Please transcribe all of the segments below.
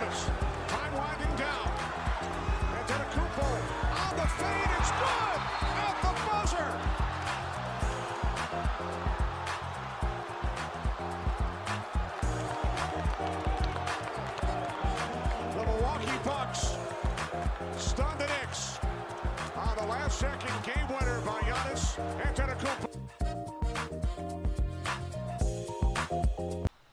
Giannis. Time winding down. Antetokounmpo on the fade. It's good at the buzzer. The Milwaukee Bucks stun the Knicks on the last second game winner by Giannis Antetokounmpo.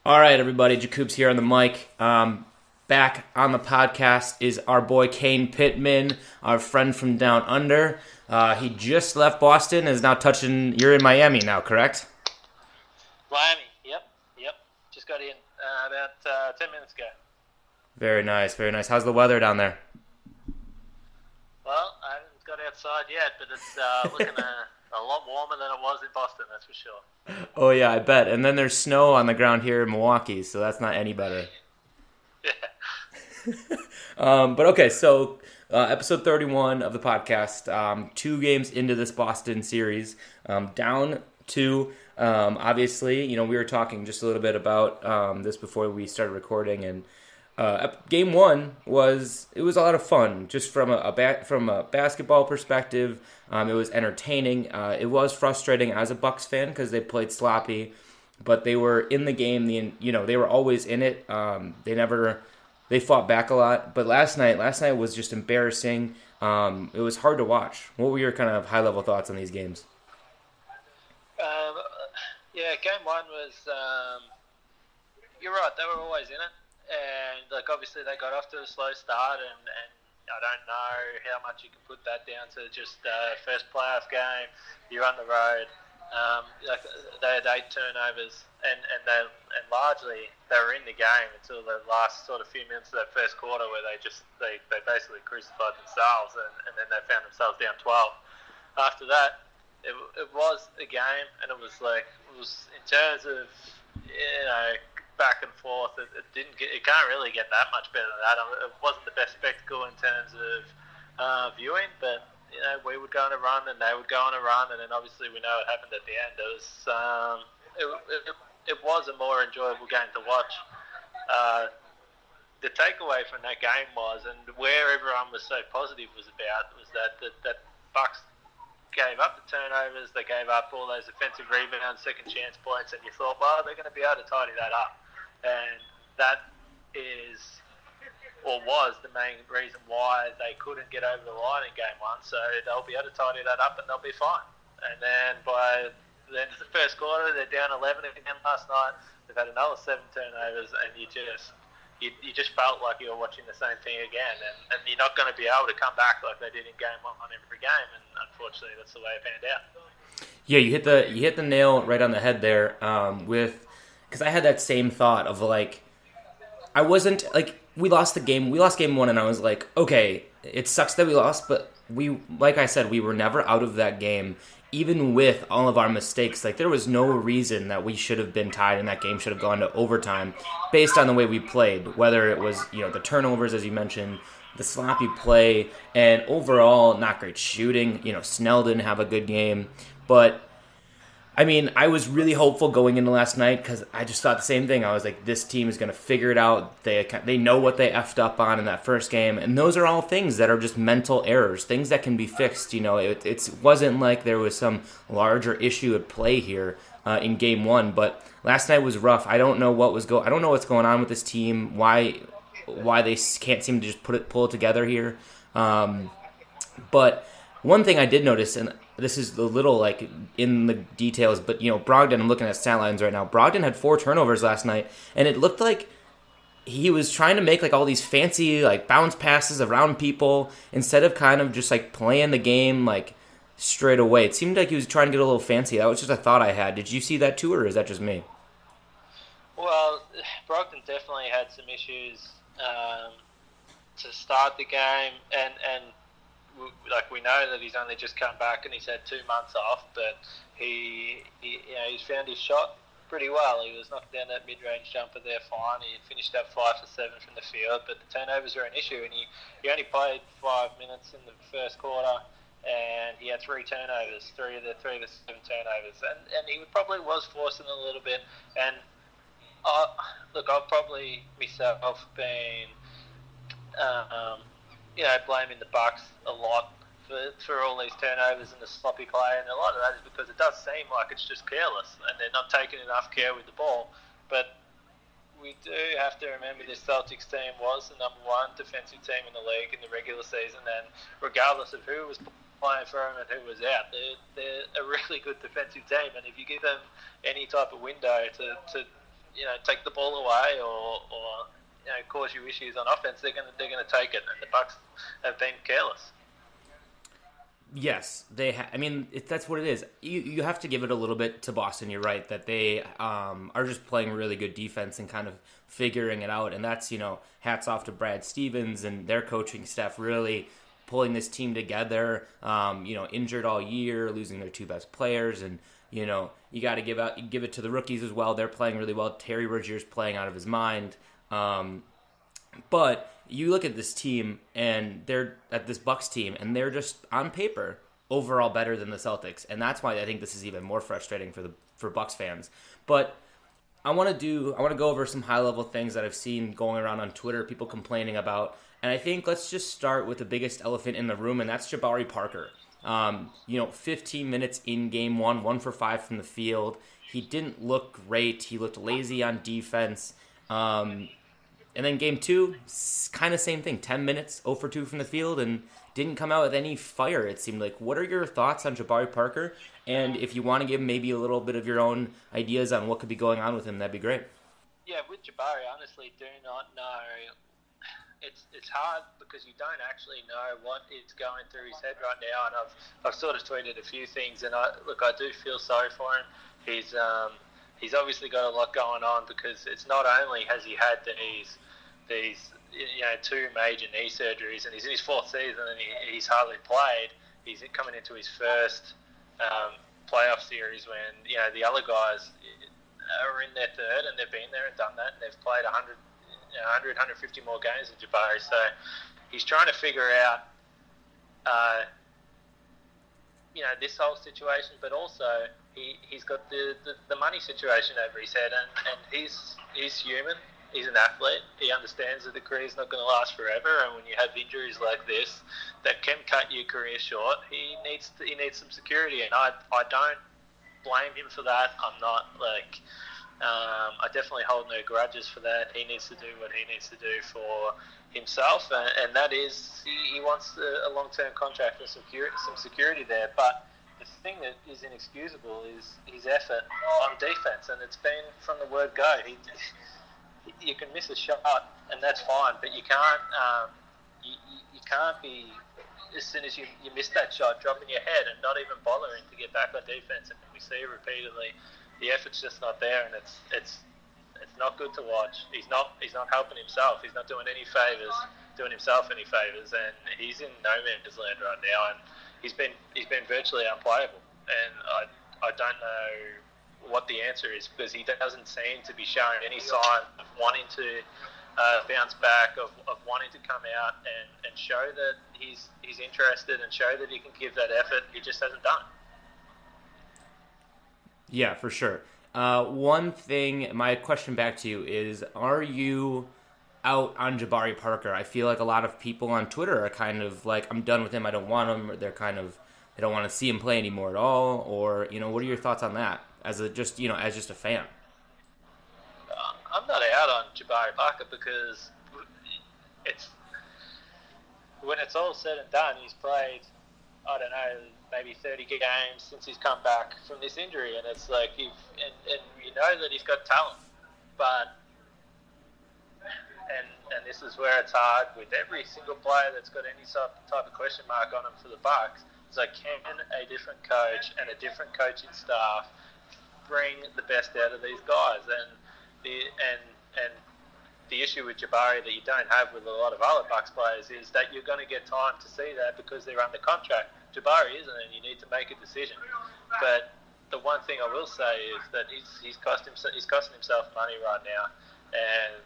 All right, everybody, Jakubs here on the mic. Um, back on the podcast is our boy Kane Pitman, our friend from down under. Uh, he just left Boston, is now touching. You're in Miami now, correct? Miami. Yep. Yep. Just got in uh, about uh, ten minutes ago. Very nice, very nice. How's the weather down there? Well, I haven't got outside yet, but it's uh, looking a, a lot warmer than it was in Boston. That's for sure. Oh yeah, I bet. And then there's snow on the ground here in Milwaukee, so that's not any better. Um, but okay, so uh, episode 31 of the podcast, um, two games into this Boston series, um, down two. um, obviously, you know, we were talking just a little bit about um, this before we started recording, and uh, game one was it was a lot of fun, just from a, a ba- from a basketball perspective. Um, it was entertaining. Uh, it was frustrating as a Bucks fan because they played sloppy, but they were in the game. The you know they were always in it. They never they fought back a lot. But last night, last night was just embarrassing. Um, it was hard to watch. What were your kind of high level thoughts on these games? Um, yeah, game one was. Um, you're right. They were always in it, and like obviously they got off to a slow start, and, and I don't know how much you can put that down to just uh, first playoff game. You're on the road. Um, like they had eight turnovers, and and they and largely they were in the game until the last sort of few minutes of that first quarter, where they just they, they basically crucified themselves, and, and then they found themselves down 12. After that, it, it was a game, and it was like it was in terms of you know back and forth. It, it didn't get it can't really get that much better than that. It wasn't the best spectacle in terms of uh, viewing, but you know we would go on a run and they would go on a run, and then obviously we know what happened at the end. It was um, it, it, it was a more enjoyable game to watch. Uh, the takeaway from that game was, and where everyone was so positive was about, was that that, that Bucks gave up the turnovers, they gave up all those offensive rebounds, second chance points, and you thought, well, they're going to be able to tidy that up, and that is or was the main reason why they couldn't get over the line in game one. So they'll be able to tidy that up and they'll be fine. And then by the end of the first quarter, they're down 11 again last night. They've had another seven turnovers, and you just you, you just felt like you were watching the same thing again. And, and you're not going to be able to come back like they did in game one on every game. And unfortunately, that's the way it panned out. Yeah, you hit the you hit the nail right on the head there. Um, with because I had that same thought of like I wasn't like we lost the game. We lost game one, and I was like, okay, it sucks that we lost, but we like I said, we were never out of that game. Even with all of our mistakes, like there was no reason that we should have been tied and that game should have gone to overtime based on the way we played. Whether it was, you know, the turnovers as you mentioned, the sloppy play, and overall not great shooting. You know, Snell didn't have a good game, but I mean, I was really hopeful going into last night because I just thought the same thing. I was like, this team is going to figure it out. They they know what they effed up on in that first game, and those are all things that are just mental errors, things that can be fixed. You know, it it wasn't like there was some larger issue at play here uh, in game one, but last night was rough. I don't know what was go. I don't know what's going on with this team. Why why they can't seem to just put it pull it together here. Um, but one thing I did notice, and this is a little like in the details, but you know, Brogdon, I'm looking at stat lines right now. Brogdon had four turnovers last night, and it looked like he was trying to make like all these fancy like bounce passes around people instead of kind of just like playing the game like straight away. It seemed like he was trying to get a little fancy. That was just a thought I had. Did you see that too, or is that just me? Well, Brogdon definitely had some issues um, to start the game, and and like we know that he's only just come back and he's had two months off, but he, he you know he's found his shot pretty well. He was knocked down that mid-range jumper there fine. He finished up five for seven from the field, but the turnovers are an issue, and he, he only played five minutes in the first quarter, and he had three turnovers, three of the three of the seven turnovers, and and he probably was forcing a little bit. And uh, look, I've probably myself been um, you know, blaming the Bucks a lot for, for all these turnovers and the sloppy play, and a lot of that is because it does seem like it's just careless and they're not taking enough care with the ball. But we do have to remember this Celtics team was the number one defensive team in the league in the regular season, and regardless of who was playing for them and who was out, they're, they're a really good defensive team. And if you give them any type of window to, to you know take the ball away or, or you know cause you issues on offense, they're gonna they're gonna take it, and the Bucks have been careless. Yes, they. Ha- I mean, it, that's what it is. You you have to give it a little bit to Boston. You're right that they um, are just playing really good defense and kind of figuring it out. And that's you know hats off to Brad Stevens and their coaching staff really pulling this team together. Um, you know, injured all year, losing their two best players, and you know you got to give out give it to the rookies as well. They're playing really well. Terry Rozier's playing out of his mind. Um, but you look at this team and they're at this Bucks team and they're just on paper overall better than the Celtics, and that's why I think this is even more frustrating for the for Bucks fans. But I want to do I want to go over some high level things that I've seen going around on Twitter, people complaining about, and I think let's just start with the biggest elephant in the room, and that's Jabari Parker. Um, you know, 15 minutes in game one, one for five from the field. He didn't look great. He looked lazy on defense. Um, and then game two, kind of same thing. 10 minutes, 0 for 2 from the field, and didn't come out with any fire, it seemed like. What are your thoughts on Jabari Parker? And if you want to give maybe a little bit of your own ideas on what could be going on with him, that'd be great. Yeah, with Jabari, honestly, do not know. It's it's hard because you don't actually know what is going through his head right now. And I've I've sort of tweeted a few things, and I look, I do feel sorry for him. He's um, he's obviously got a lot going on because it's not only has he had these these you know two major knee surgeries, and he's in his fourth season and he, he's hardly played. He's coming into his first um, playoff series when you know the other guys are in their third and they've been there and done that and they've played 100, you know, 100 150 more games than Jabari. So he's trying to figure out. Uh, you know this whole situation, but also he, he's got the, the, the money situation over his head, and, and he's he's human he's an athlete. He understands that the career is not going to last forever, and when you have injuries like this that can cut your career short, he needs to, he needs some security, and I I don't blame him for that. I'm not like. Um, I definitely hold no grudges for that. He needs to do what he needs to do for himself, and, and that is he, he wants a, a long-term contract and some security, some security there. But the thing that is inexcusable is his effort on defense, and it's been from the word go. He you can miss a shot, and that's fine. But you can't um, you, you can't be as soon as you, you miss that shot, dropping your head and not even bothering to get back on defense. And we see repeatedly, the effort's just not there, and it's it's it's not good to watch. He's not he's not helping himself. He's not doing any favors, doing himself any favors, and he's in no man's land right now. And he's been he's been virtually unplayable. And I I don't know what the answer is because he doesn't seem to be showing any sign of wanting to uh, bounce back, of, of wanting to come out and, and show that he's he's interested and show that he can give that effort. He just hasn't done. Yeah, for sure. Uh, one thing, my question back to you is: Are you out on Jabari Parker? I feel like a lot of people on Twitter are kind of like, "I'm done with him. I don't want him." They're kind of they don't want to see him play anymore at all. Or you know, what are your thoughts on that? As a just you know as just a fan? I'm not out on Jabari Parker because it's when it's all said and done, he's played I don't know maybe 30 games since he's come back from this injury, and it's like if and, and you know that he's got talent, but and and this is where it's hard with every single player that's got any type of question mark on him for the Bucks. Like can a different coach and a different coaching staff bring the best out of these guys. And the and and the issue with Jabari that you don't have with a lot of other Bucks players is that you're going to get time to see that because they're under contract. Jabari isn't, and you need to make a decision. But the one thing I will say is that he's he's cost himself he's costing himself money right now, and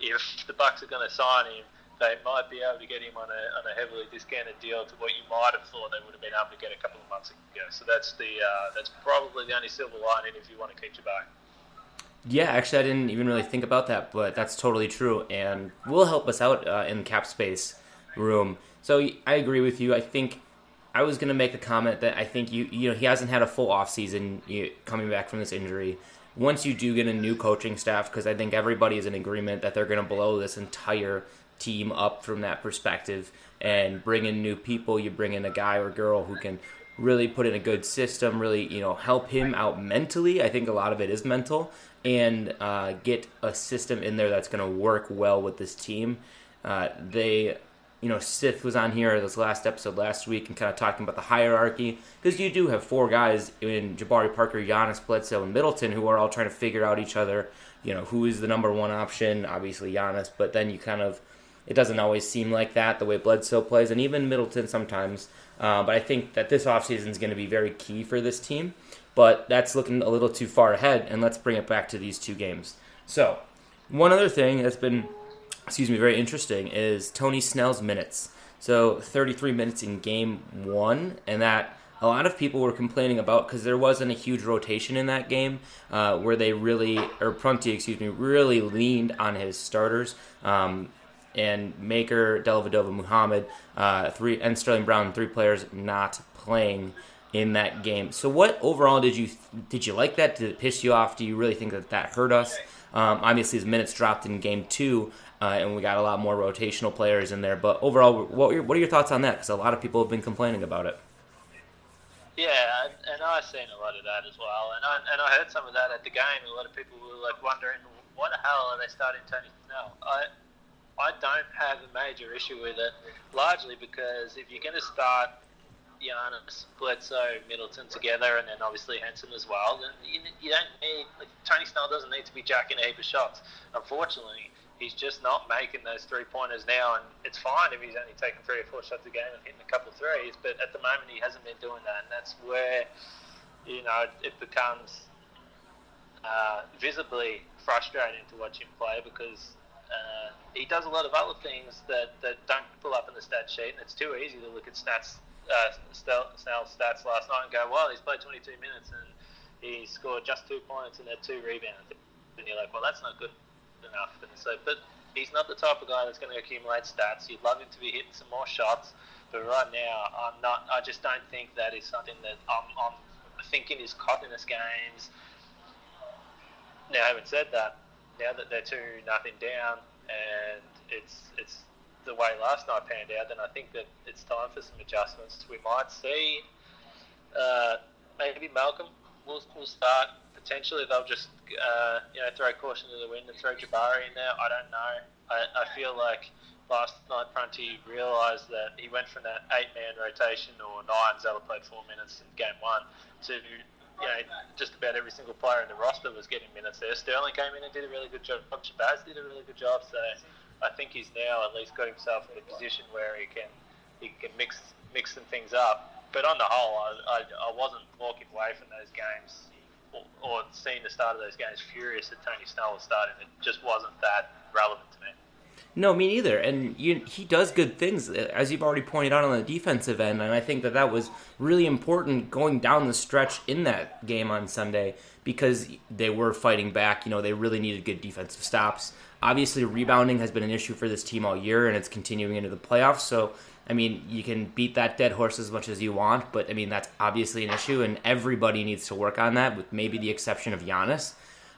if the Bucks are going to sign him, they might be able to get him on a, on a heavily discounted deal to what you might have thought they would have been able to get a couple of months ago. So that's the uh, that's probably the only silver lining if you want to keep Jabari. Yeah, actually, I didn't even really think about that, but that's totally true, and will help us out uh, in cap space room. So I agree with you. I think I was going to make a comment that I think you you know he hasn't had a full off season coming back from this injury. Once you do get a new coaching staff, because I think everybody is in agreement that they're going to blow this entire team up from that perspective and bring in new people. You bring in a guy or girl who can really put in a good system, really you know help him out mentally. I think a lot of it is mental, and uh, get a system in there that's going to work well with this team. Uh, they, you know, Sith was on here this last episode last week and kind of talking about the hierarchy because you do have four guys in Jabari Parker, Giannis, Bledsoe, and Middleton who are all trying to figure out each other. You know, who is the number one option? Obviously Giannis, but then you kind of it doesn't always seem like that the way Bledsoe plays, and even Middleton sometimes. Uh, but I think that this offseason is going to be very key for this team. But that's looking a little too far ahead, and let's bring it back to these two games. So, one other thing that's been, excuse me, very interesting is Tony Snell's minutes. So, 33 minutes in game one, and that a lot of people were complaining about because there wasn't a huge rotation in that game uh, where they really, or Prunty, excuse me, really leaned on his starters. Um, and Maker, Dellavedova, Muhammad, uh, three, and Sterling Brown, three players not playing in that game. So, what overall did you did you like that? Did it piss you off? Do you really think that that hurt us? Um, obviously, his minutes dropped in game two, uh, and we got a lot more rotational players in there. But overall, what are your, what are your thoughts on that? Because a lot of people have been complaining about it. Yeah, and I've seen a lot of that as well, and I, and I heard some of that at the game. A lot of people were like wondering, what the hell are they starting Tony Snell? I I don't have a major issue with it, largely because if you're going to start Giannis, Bledsoe, Middleton together, and then obviously Henson as well, then you, you don't need like, Tony Snell doesn't need to be jacking a heap of shots. Unfortunately, he's just not making those three pointers now, and it's fine if he's only taking three or four shots a game and hitting a couple of threes. But at the moment, he hasn't been doing that, and that's where you know it becomes uh, visibly frustrating to watch him play because uh, he does a lot of other things that, that don't pull up in the stat sheet, and it's too easy to look at stats, uh, Snell's stats last night and go, well, he's played 22 minutes and he scored just two points and had two rebounds. And you're like, well, that's not good enough. And so, but he's not the type of guy that's going to accumulate stats. You'd love him to be hitting some more shots, but right now, I'm not. I just don't think that is something that I'm, I'm thinking is caught in this games. Now, having said that, now that they're two nothing down and it's it's the way last night panned out, then I think that it's time for some adjustments. We might see uh, maybe Malcolm will, will start. Potentially, they'll just uh, you know throw caution to the wind and throw Jabari in there. I don't know. I, I feel like last night Prunty realised that he went from that eight-man rotation or nine. Zeller played four minutes in game one to you know, just about every single player in the roster was getting minutes there. Sterling came in and did a really good job. Shabazz did a really good job. So I think he's now at least got himself in a position where he can he can mix mix some things up. But on the whole, I, I, I wasn't walking away from those games or, or seeing the start of those games furious that Tony Snell was starting. It just wasn't that relevant to me. No, me neither. And you, he does good things, uh, as you've already pointed out on the defensive end. And I think that that was really important going down the stretch in that game on Sunday because they were fighting back. You know, they really needed good defensive stops. Obviously, rebounding has been an issue for this team all year, and it's continuing into the playoffs. So, I mean, you can beat that dead horse as much as you want, but I mean, that's obviously an issue, and everybody needs to work on that, with maybe the exception of Giannis.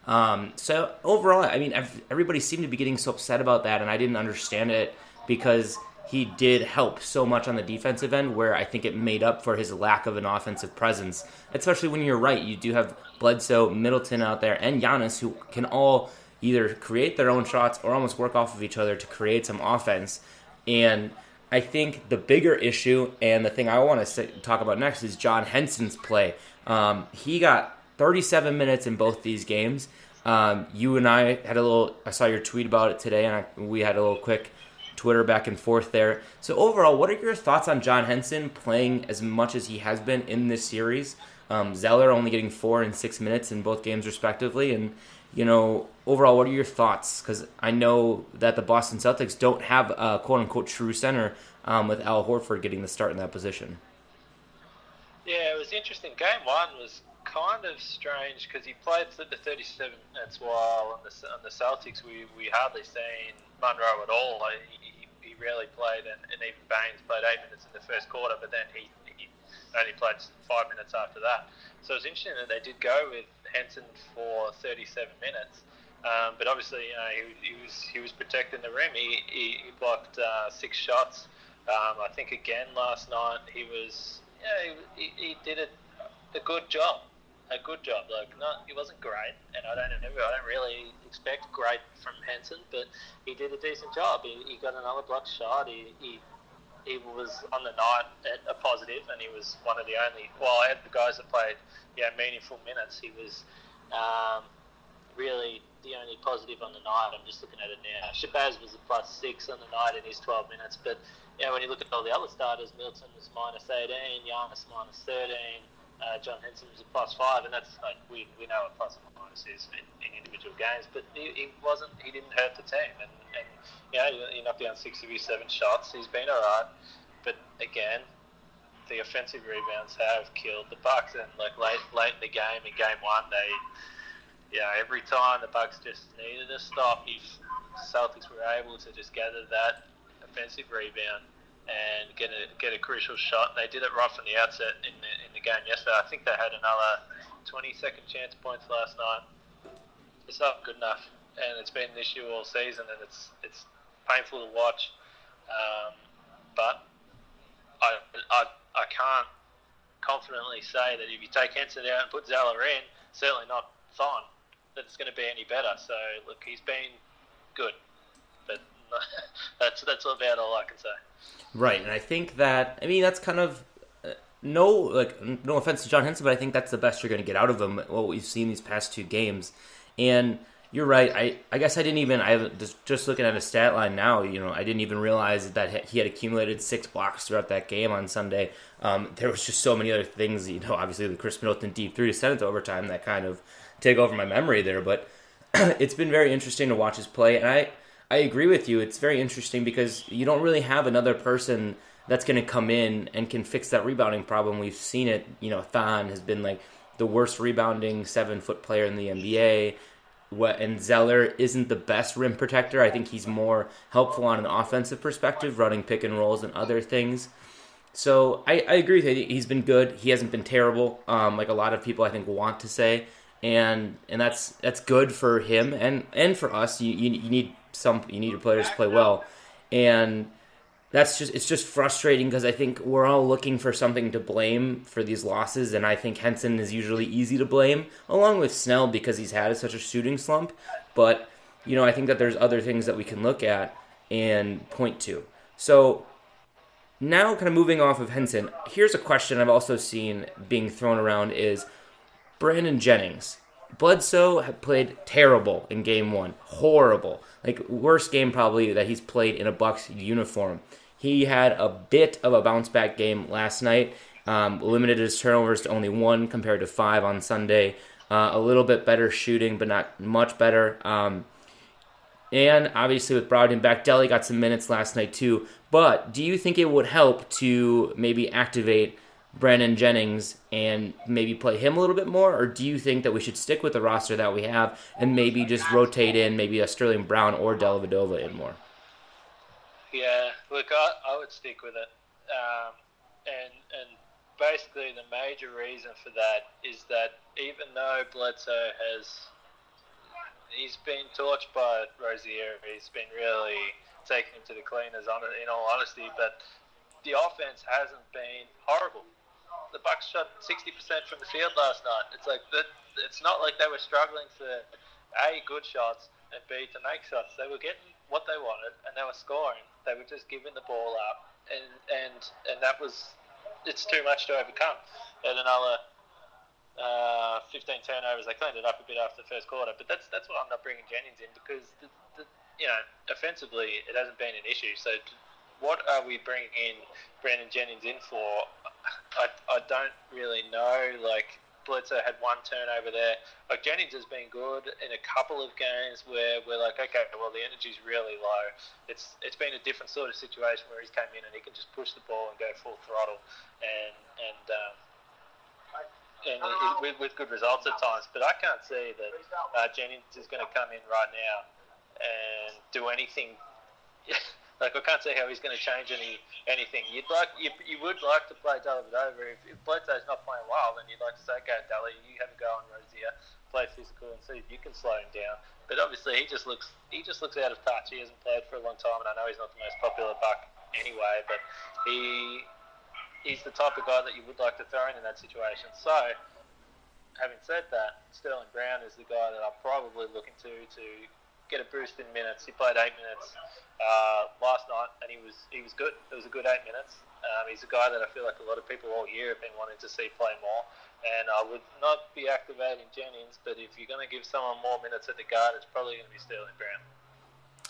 Um, so overall, I mean, everybody seemed to be getting so upset about that, and I didn't understand it because he did help so much on the defensive end, where I think it made up for his lack of an offensive presence. Especially when you're right, you do have Bledsoe, Middleton out there, and Giannis who can all either create their own shots or almost work off of each other to create some offense. And I think the bigger issue and the thing I want to talk about next is John Henson's play. Um, he got 37 minutes in both these games. Um, you and I had a little. I saw your tweet about it today, and I, we had a little quick Twitter back and forth there. So overall, what are your thoughts on John Henson playing as much as he has been in this series? Um, Zeller only getting four and six minutes in both games respectively, and you know overall, what are your thoughts? Because I know that the Boston Celtics don't have a quote unquote true center um, with Al Horford getting the start in that position. Yeah, it was interesting. Game one was kind of strange because he played for the 37 minutes while on the on the Celtics we, we hardly seen Monroe at all. Like, he, he rarely played, and, and even Baynes played eight minutes in the first quarter, but then he, he only played five minutes after that. So it's interesting that they did go with Henson for 37 minutes. Um, but obviously, you know, he, he was he was protecting the rim. He, he, he blocked uh, six shots. Um, I think again last night he was yeah he, he did a, a good job, a good job. Like not he wasn't great, and I don't I don't really expect great from Henson, but he did a decent job. He, he got another block shot. He, he he was on the night at a positive, and he was one of the only. Well, I had the guys that played yeah meaningful minutes. He was um, really the only positive on the night. I'm just looking at it now. Shabazz was a plus six on the night in his 12 minutes, but yeah, when you look at all the other starters, Milton was minus 18, Giannis minus 13, uh, John Henson was a plus five, and that's like we, we know what plus and minus is in, in individual games, but he, he wasn't he didn't hurt the team, and, and you know he knocked down 67 shots. He's been alright, but again, the offensive rebounds have killed the Bucks, and like late late in the game in game one, they yeah every time the Bucks just needed a stop, if Celtics were able to just gather that offensive rebound and get a get a crucial shot. They did it right from the outset in the, in the game yesterday. I think they had another 20 second chance points last night. It's not good enough, and it's been an issue all season, and it's it's painful to watch. Um, but I, I I can't confidently say that if you take Henson out and put Zeller in, certainly not Thon, that it's going to be any better. So look, he's been good, but that's that's about all I can say. Right, and I think that I mean that's kind of uh, no like no offense to John Henson, but I think that's the best you're going to get out of him. What we've seen these past two games, and you're right. I, I guess I didn't even I just just looking at a stat line now. You know, I didn't even realize that he had accumulated six blocks throughout that game on Sunday. Um, there was just so many other things. You know, obviously the Khris Middleton deep three to to overtime that kind of take over my memory there. But it's been very interesting to watch his play, and I I agree with you. It's very interesting because you don't really have another person that's going to come in and can fix that rebounding problem. We've seen it. You know, Thon has been like the worst rebounding seven foot player in the NBA. What and Zeller isn't the best rim protector. I think he's more helpful on an offensive perspective, running pick and rolls and other things. So I, I agree with you. He's been good. He hasn't been terrible, um, like a lot of people I think want to say, and and that's that's good for him and and for us. You you, you need some you need your players to play well, and that's just it's just frustrating because I think we're all looking for something to blame for these losses, and I think Henson is usually easy to blame, along with Snell because he's had such a shooting slump. But you know, I think that there's other things that we can look at and point to. So now, kind of moving off of Henson, here's a question I've also seen being thrown around: is Brandon Jennings Bledsoe played terrible in game one. Horrible. Like, worst game probably that he's played in a Bucks uniform. He had a bit of a bounce back game last night. Um, limited his turnovers to only one compared to five on Sunday. Uh, a little bit better shooting, but not much better. Um, and obviously, with Brogdon back, Delly got some minutes last night too. But do you think it would help to maybe activate Brandon Jennings and maybe play him a little bit more, or do you think that we should stick with the roster that we have and maybe just rotate in maybe a Sterling Brown or Dellavedova in more? Yeah, look, I, I would stick with it, um, and and basically the major reason for that is that even though Bledsoe has he's been torched by Rozier, he's been really taken him to the cleaners in all honesty, but the offense hasn't been horrible the Bucks shot 60% from the field last night. It's like that. It's not like they were struggling for a good shots and b to make shots. They were getting what they wanted and they were scoring. They were just giving the ball up, and and and that was it's too much to overcome. And another uh, 15 turnovers. They cleaned it up a bit after the first quarter, but that's that's why I'm not bringing Jennings in because the, the, you know offensively it hasn't been an issue. So what are we bringing in Brandon Jennings in for? I, I don't really know. Like Bledsoe had one turnover there. Like Jennings has been good in a couple of games where we're like, okay, well the energy's really low. It's it's been a different sort of situation where he's came in and he can just push the ball and go full throttle, and and um, and it, with, with good results at times. But I can't see that uh, Jennings is going to come in right now and do anything. Like I can't see how he's going to change any anything. You'd like you, you would like to play Dellavedova. If, if Bledsoe's not playing well, then you'd like to say, okay, Delly, you have a go on Rozier, play physical, and see if you can slow him down. But obviously, he just looks he just looks out of touch. He hasn't played for a long time, and I know he's not the most popular buck anyway. But he he's the type of guy that you would like to throw in in that situation. So, having said that, Sterling Brown is the guy that I'm probably looking to to get a boost in minutes. He played eight minutes uh, last night, and he was he was good. It was a good eight minutes. Um, he's a guy that I feel like a lot of people all year have been wanting to see play more. And I would not be activating Jennings, but if you're going to give someone more minutes at the guard, it's probably going to be Sterling Brown.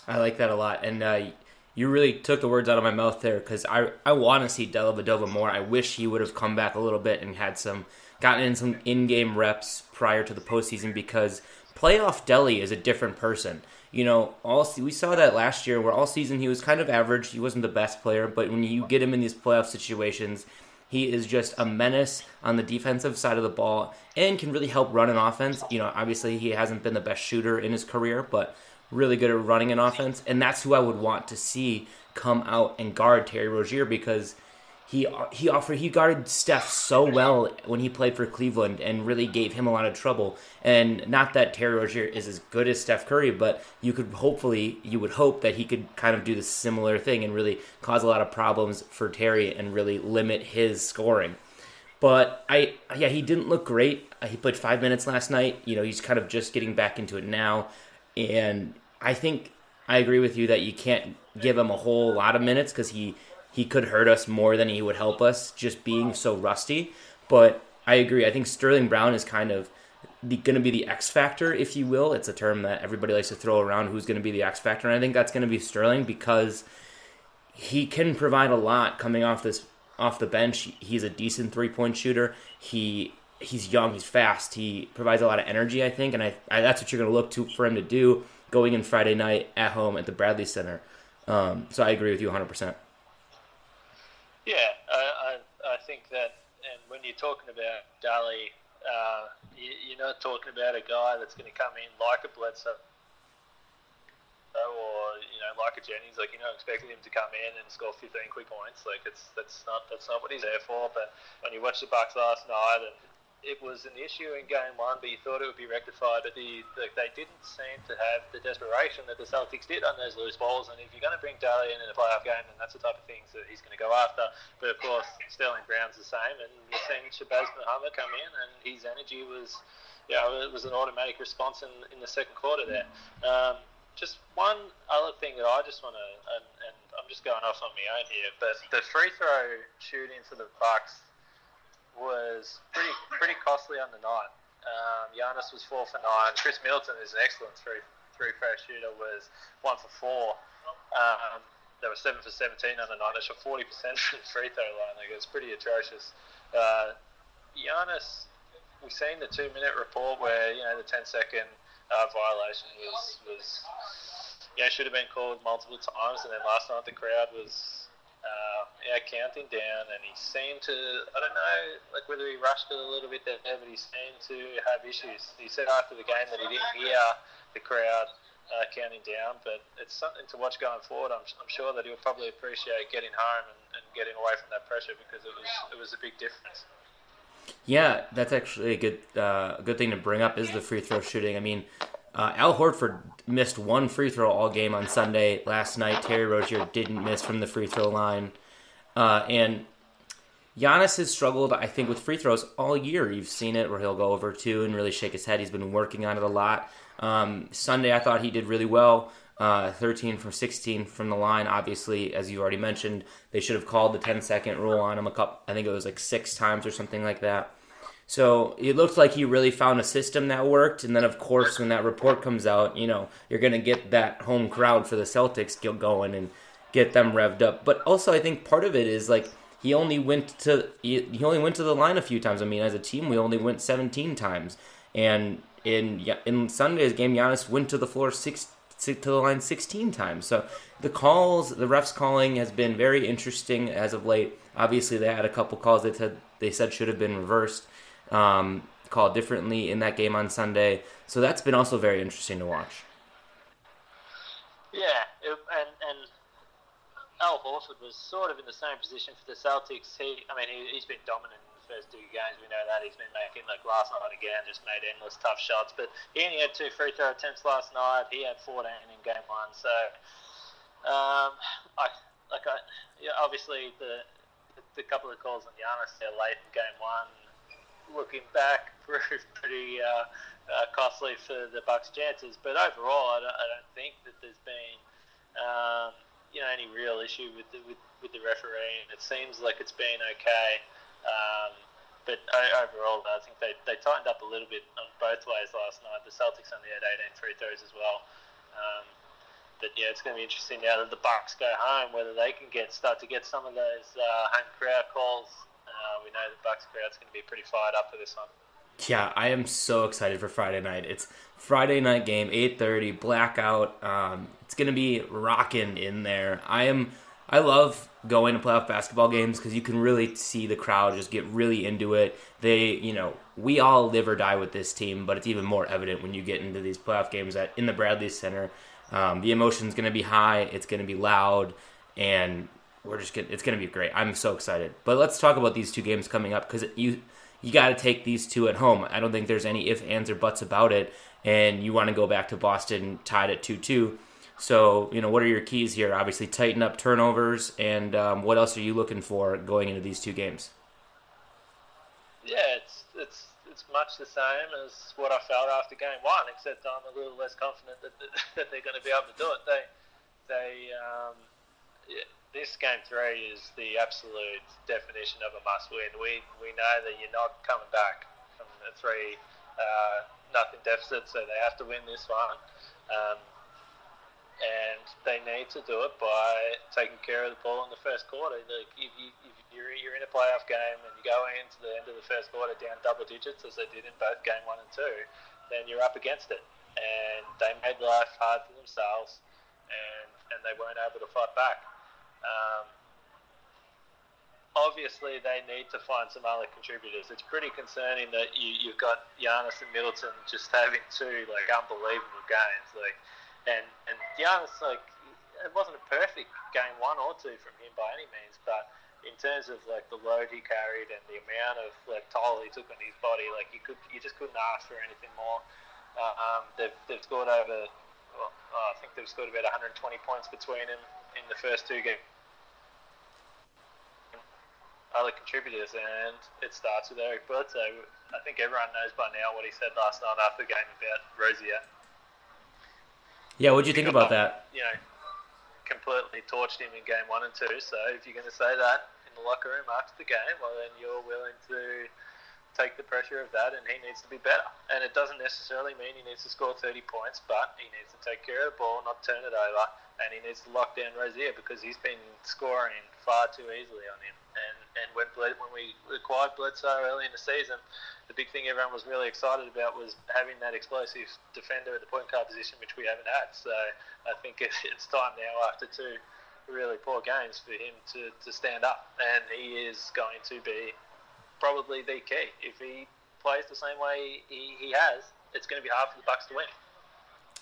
I like that a lot, and uh, you really took the words out of my mouth there because I I want to see Dellavedova more. I wish he would have come back a little bit and had some gotten in some in-game reps prior to the postseason because playoff Delly is a different person. You know, all we saw that last year where all season he was kind of average. He wasn't the best player, but when you get him in these playoff situations, he is just a menace on the defensive side of the ball and can really help run an offense. You know, obviously he hasn't been the best shooter in his career, but really good at running an offense, and that's who I would want to see come out and guard Terry Rozier because he he offered he guarded Steph so well when he played for Cleveland and really gave him a lot of trouble. And not that Terry Rozier is as good as Steph Curry, but you could hopefully you would hope that he could kind of do the similar thing and really cause a lot of problems for Terry and really limit his scoring. But I yeah he didn't look great. He played five minutes last night. You know he's kind of just getting back into it now. And I think I agree with you that you can't give him a whole lot of minutes because he he could hurt us more than he would help us just being so rusty. But I agree. I think Sterling Brown is kind of going to be the X factor, if you will. It's a term that everybody likes to throw around. Who's going to be the X factor? And I think that's going to be Sterling because he can provide a lot coming off this off the bench. He's a decent three point shooter. He he's young, he's fast, he provides a lot of energy, I think, and I, I that's what you're going to look to for him to do going in Friday night at home at the Bradley Center. Um, so I agree with you 100. percent Yeah, I, I, I think that, and when you're talking about Delly, uh, you, are not talking about a guy that's going to come in like a Bledsoe or you know like a Jennings, like you're not expecting him to come in and score 15 quick points. Like it's that's not that's not what he's there for. But when you watch the Bucks last night and it was an issue in game one, but you thought it would be rectified. But the, the, they didn't seem to have the desperation that the Celtics did on those loose balls. And if you're going to bring Delly in in a playoff game, then that's the type of things that he's going to go after. But of course, Sterling Brown's the same, and you're seeing Shabazz Muhammad come in, and his energy was, you know, it was an automatic response in, in the second quarter there. Um, just one other thing that I just want to, and, and I'm just going off on my own here, but the free throw shooting for the Bucks was pretty pretty costly on the night. Um, Giannis was four for nine. Khris Middleton is an excellent three three throw shooter. Was one for four. Um, they were seven for seventeen on the night. They shot forty percent from the free throw line. Like it was pretty atrocious. Uh, Giannis, we've seen the two minute report where you know the 10 second uh, violation was was yeah should have been called multiple times, and then last night the crowd was uh, yeah, counting down, and he seemed to, I don't know, like whether he rushed it a little bit there, but he seemed to have issues. He said after the game that he didn't hear the crowd uh, counting down, but it's something to watch going forward. I'm, I'm sure that he'll probably appreciate getting home and, and getting away from that pressure because it was it was a big difference. Yeah, that's actually a good uh, good thing to bring up is the free throw shooting. I mean, uh, Al Horford missed one free throw all game on Sunday. Last night, Terry Rozier didn't miss from the free throw line. Uh, and Giannis has struggled, I think, with free throws all year. You've seen it where he'll go over two and really shake his head. He's been working on it a lot. Um, Sunday, I thought he did really well. Uh, 13 from 16 from the line. Obviously, as you already mentioned, they should have called the 10 second rule on him a couple. I think it was like six times or something like that. So it looked like he really found a system that worked. And then, of course, when that report comes out, you know, you're going to get that home crowd for the Celtics going and get them revved up. But also, I think part of it is like he only went to he only went to the line a few times. I mean, as a team, we only went 17 times. And in in Sunday's game, Giannis went to the floor six to the line 16 times. So the calls, the refs calling has been very interesting as of late. Obviously, they had a couple calls that said they said should have been reversed. Um, called differently in that game on Sunday. So that's been also very interesting to watch. Yeah, it, and and Al Horford was sort of in the same position for the Celtics. He, I mean, he, has been dominant in the first two games. We know that he's been making like last night again, just made endless tough shots. But he only had two free throw attempts last night. He had 14 in game one. So, um, I like I, yeah, obviously the the couple of calls on Giannis there late in game one, looking back, pretty uh, uh, costly for the Bucks' chances. But overall, I don't, I don't think that there's been um, you know any real issue with the, with, with the refereeing. It seems like it's been okay. Um, but overall, I think they, they tightened up a little bit on both ways last night. The Celtics only had 18 free throws as well. Um, but yeah, it's going to be interesting now that the Bucks go home, whether they can get start to get some of those uh, home crowd calls. Uh, we know the Bucks crowd's going to be pretty fired up for this one. Yeah, I am so excited for Friday night. It's Friday night game, eight thirty, blackout. Um, it's going to be rocking in there. I am. I love going to playoff basketball games because you can really see the crowd just get really into it. They, you know, we all live or die with this team, but it's even more evident when you get into these playoff games at in the Bradley Center. Um, the emotion's going to be high. It's going to be loud, and we're just gonna, it's going to be great. I'm so excited. But let's talk about these two games coming up because you you got to take these two at home. I don't think there's any if ands or buts about it. And you want to go back to Boston tied at two two. So you know what are your keys here? Obviously, tighten up turnovers, and um, what else are you looking for going into these two games? Yeah, it's it's it's much the same as what I felt after game one, except I'm a little less confident that, that they're going to be able to do it. They, they, um, yeah, this game three is the absolute definition of a must-win. We we know that you're not coming back from a three uh, nothing deficit, so they have to win this one. Um, and they need to do it by taking care of the ball in the first quarter. Like if, you, if you're, you're in a playoff game and you go into the end of the first quarter down double digits, as they did in both game one and two, then you're up against it. And they made life hard for themselves, and, and they weren't able to fight back. Um, obviously, they need to find some other contributors. It's pretty concerning that you, you've got Giannis and Middleton just having two like unbelievable games. Like and and Giannis, like, it wasn't a perfect game one or two from him by any means, but in terms of like the load he carried and the amount of like toll he took on his body, like you could you just couldn't ask for anything more. Uh, um, they've they've scored over, well, I think they've scored about 120 points between them in the first two games. Other contributors, and it starts with Eric Bledsoe. I think everyone knows by now what he said last night after the game about Rozier. Yeah, what'd you think about that? You know, completely torched him in game one and two. So if you're going to say that in the locker room after the game, well, then you're willing to take the pressure of that, and he needs to be better. And it doesn't necessarily mean he needs to score 30 points, but he needs to take care of the ball, not turn it over, and he needs to lock down Rozier because he's been scoring far too easily on him. And and when Bled, when we acquired Bledsoe early in the season, the big thing everyone was really excited about was having that explosive defender at the point guard position, which we haven't had. So I think it's time now after two really poor games for him to, to stand up, and he is going to be probably the key. If he plays the same way he, he has, it's going to be hard for the Bucks to win.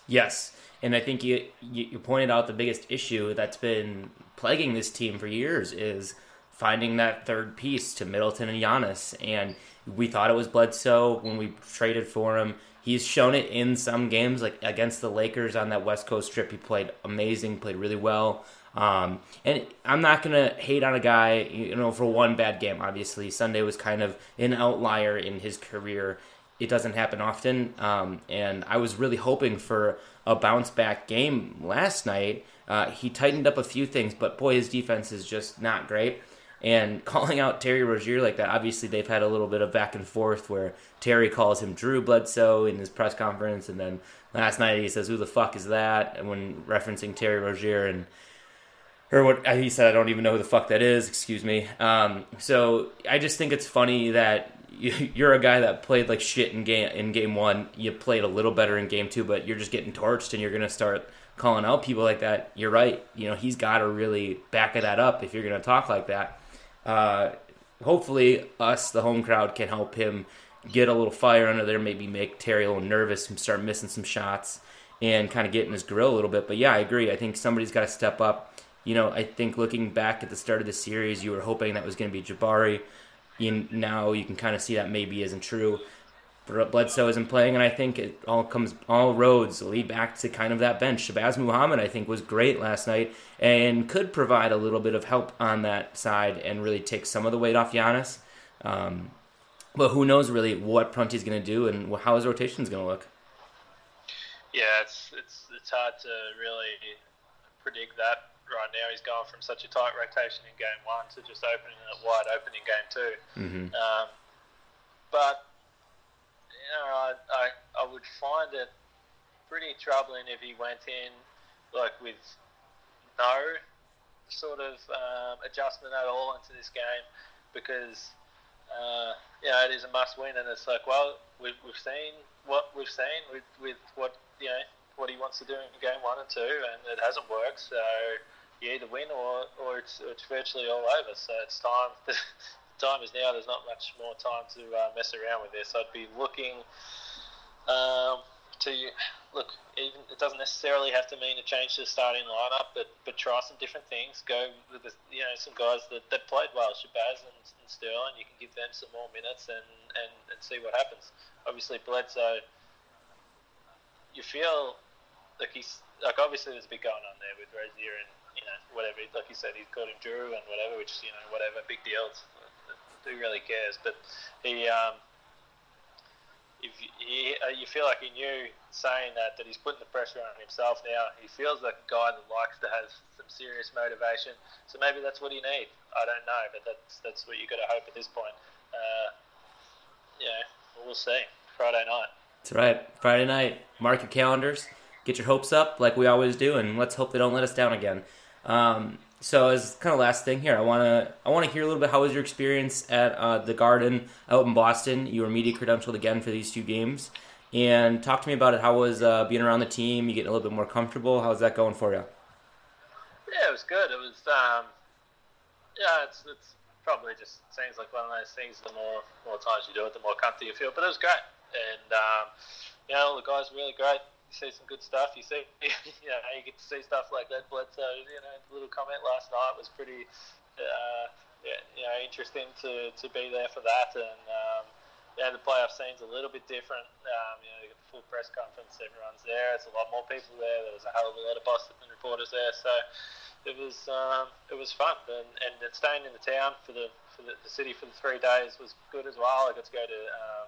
Yes, and I think you you pointed out the biggest issue that's been plaguing this team for years is finding that third piece to Middleton and Giannis. And we thought it was Bledsoe when we traded for him. He's shown it in some games, like against the Lakers on that West Coast trip. He played amazing, played really well. Um, and I'm not gonna hate on a guy, you know, for one bad game. Obviously, Sunday was kind of an outlier in his career. It doesn't happen often, um, and I was really hoping for a bounce back game last night. Uh, he tightened up a few things, but boy, his defense is just not great. And calling out Terry Rozier like that, obviously they've had a little bit of back and forth where Terry calls him Drew Bledsoe in his press conference, and then last night he says, "Who the fuck is that?" And when referencing Terry Rozier and or what he said, I don't even know who the fuck that is. Excuse me. Um, so I just think it's funny that you're a guy that played like shit in game in game one. You played a little better in game two, but you're just getting torched, and you're gonna start calling out people like that. You're right. You know he's got to really back that up if you're gonna talk like that uh, hopefully us, the home crowd, can help him get a little fire under there, maybe make Terry a little nervous and start missing some shots and kind of get in his grill a little bit. But yeah, I agree. I think somebody's got to step up. You know, I think looking back at the start of the series, you were hoping that was going to be Jabari. You, now you can kind of see that maybe isn't true. Bledsoe isn't playing, and I think it all comes all roads lead back to kind of that bench. Shabazz Muhammad, I think, was great last night and could provide a little bit of help on that side and really take some of the weight off Giannis. Um, but who knows really what Prunty's going to do and how his rotation is going to look. Yeah, it's it's it's hard to really predict that right now. He's going from such a tight rotation in game one to just opening it wide open in game 2 mm-hmm. um, but you know, I, I I would find it pretty troubling if he went in like with no sort of um, adjustment at all into this game because uh, you know it is a must win and it's like well we've, we've seen what we've seen with, with what you know what he wants to do in game one and two, and it hasn't worked. So you either win or, or it's, it's virtually all over. So it's time. The time is now. There's not much more time to uh, mess around with this. I'd be looking um, to look. Even it doesn't necessarily have to mean a change to the starting lineup, but but try some different things. Go with the, you know some guys that, that played well, Shabazz and, and Sterling. You can give them some more minutes and, and, and see what happens. Obviously, Bledsoe you feel like he's like obviously there's a bit going on there with Rozier and you know whatever like you said he's called him Drew and whatever which you know whatever big deal who really cares but he um if he, uh, you feel like he knew saying that that he's putting the pressure on himself now he feels like a guy that likes to have some serious motivation so maybe that's what he needs I don't know but that's that's what you got to hope at this point uh, yeah we'll see Friday night that's right. Friday night. Mark your calendars. Get your hopes up like we always do, and let's hope they don't let us down again. Um, so as kind of last thing here, I wanna I wanna hear a little bit. How was your experience at uh, the Garden out in Boston? You were media credentialed again for these two games, and talk to me about it. How was uh, being around the team? You getting a little bit more comfortable? How's that going for you? Yeah, it was good. It was um, yeah, it's it's probably just seems like one of those things. The more more times you do it, the more comfortable you feel. But it was great and um, you know the guys are really great. See some good stuff. You see, you know, you get to see stuff like that. Bledsoe, you know, the little comment last night was pretty, uh, yeah, you know, interesting to, to be there for that. And um, yeah, the playoff scene's a little bit different. Um, you know, you get the full press conference, everyone's there. There's a lot more people there. There was a hell of a lot of Boston reporters there. So it was um, it was fun, and, and staying in the town for the for the, the city for the three days was good as well. I got to go to um,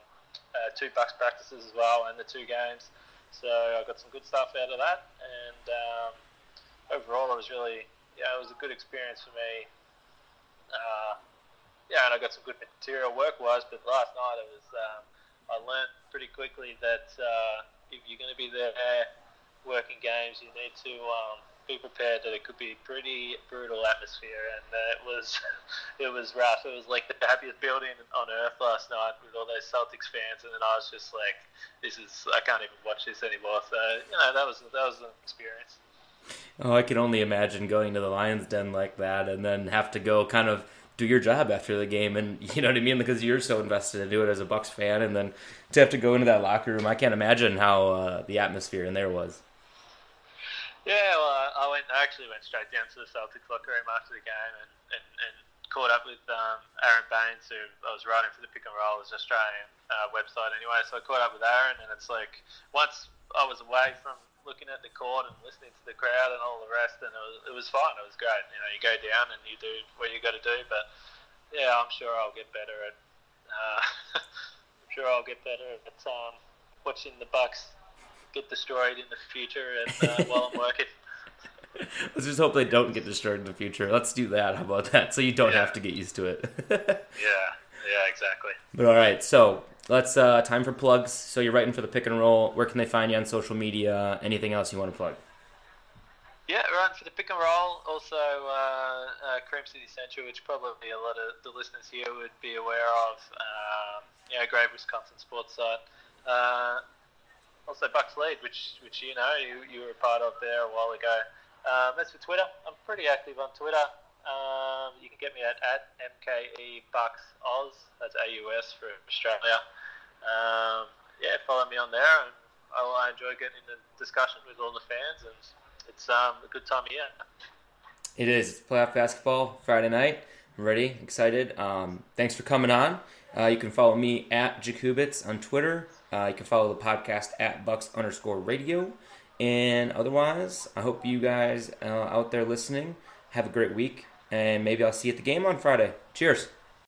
uh, two Bucks practices as well, and the two games. So I got some good stuff out of that, and um, overall, it was really yeah, it was a good experience for me. Uh, yeah, and I got some good material work-wise. But last night, it was um, I learned pretty quickly that uh, if you're going to be there working games, you need to um, be prepared that it could be pretty brutal atmosphere, and uh, it was it was rough. It was like the happiest building on earth last night with all those Celtics fans, and then I was just like, "This is I can't even watch this anymore." So you know that was that was an experience. Oh, I can only imagine going to the Lions Den like that, and then have to go kind of do your job after the game, and you know what I mean because you're so invested into it as a Bucks fan, and then to have to go into that locker room, I can't imagine how uh, the atmosphere in there was. Yeah, well, I went. I actually went straight down to the Celtics locker room after the game and, and, and caught up with um, Aron Baynes, who I was writing for the Pick and Roll, his Australian uh, website anyway. So I caught up with Aron, and it's like once I was away from looking at the court and listening to the crowd and all the rest, and it was, it was fun. It was great. You know, you go down and you do what you got to do, but yeah, I'm sure I'll get better at. Uh, I'm sure I'll get better at um, watching the Bucks get destroyed in the future and uh, while I'm working. Let's just hope they don't get destroyed in the future. Let's do that. How about that? So you don't yeah. have to get used to it. yeah, yeah, exactly. But all right, so let's uh, time for plugs. So you're writing for the pick and roll. Where can they find you on social media? Anything else you want to plug? Yeah, right for the pick and roll. Also, uh, uh, Cream City Central, which probably a lot of the listeners here would be aware of. Um, know, great Wisconsin sports site. Uh, also Bucks Lead, which which you know you, you were a part of there a while ago. Um, as for Twitter, I'm pretty active on Twitter. Um, you can get me at, at MKE Bucks Oz. That's AUS for Australia. um, yeah, follow me on there, and I, I enjoy getting into discussion with all the fans, and it's um, a good time of year. It is It's playoff basketball Friday night. I'm ready, excited. Um, thanks for coming on. Uh, you can follow me at Jakubits on Twitter. Uh, you can follow the podcast at Bucks underscore radio. And otherwise, I hope you guys uh, out there listening have a great week. And maybe I'll see you at the game on Friday. Cheers.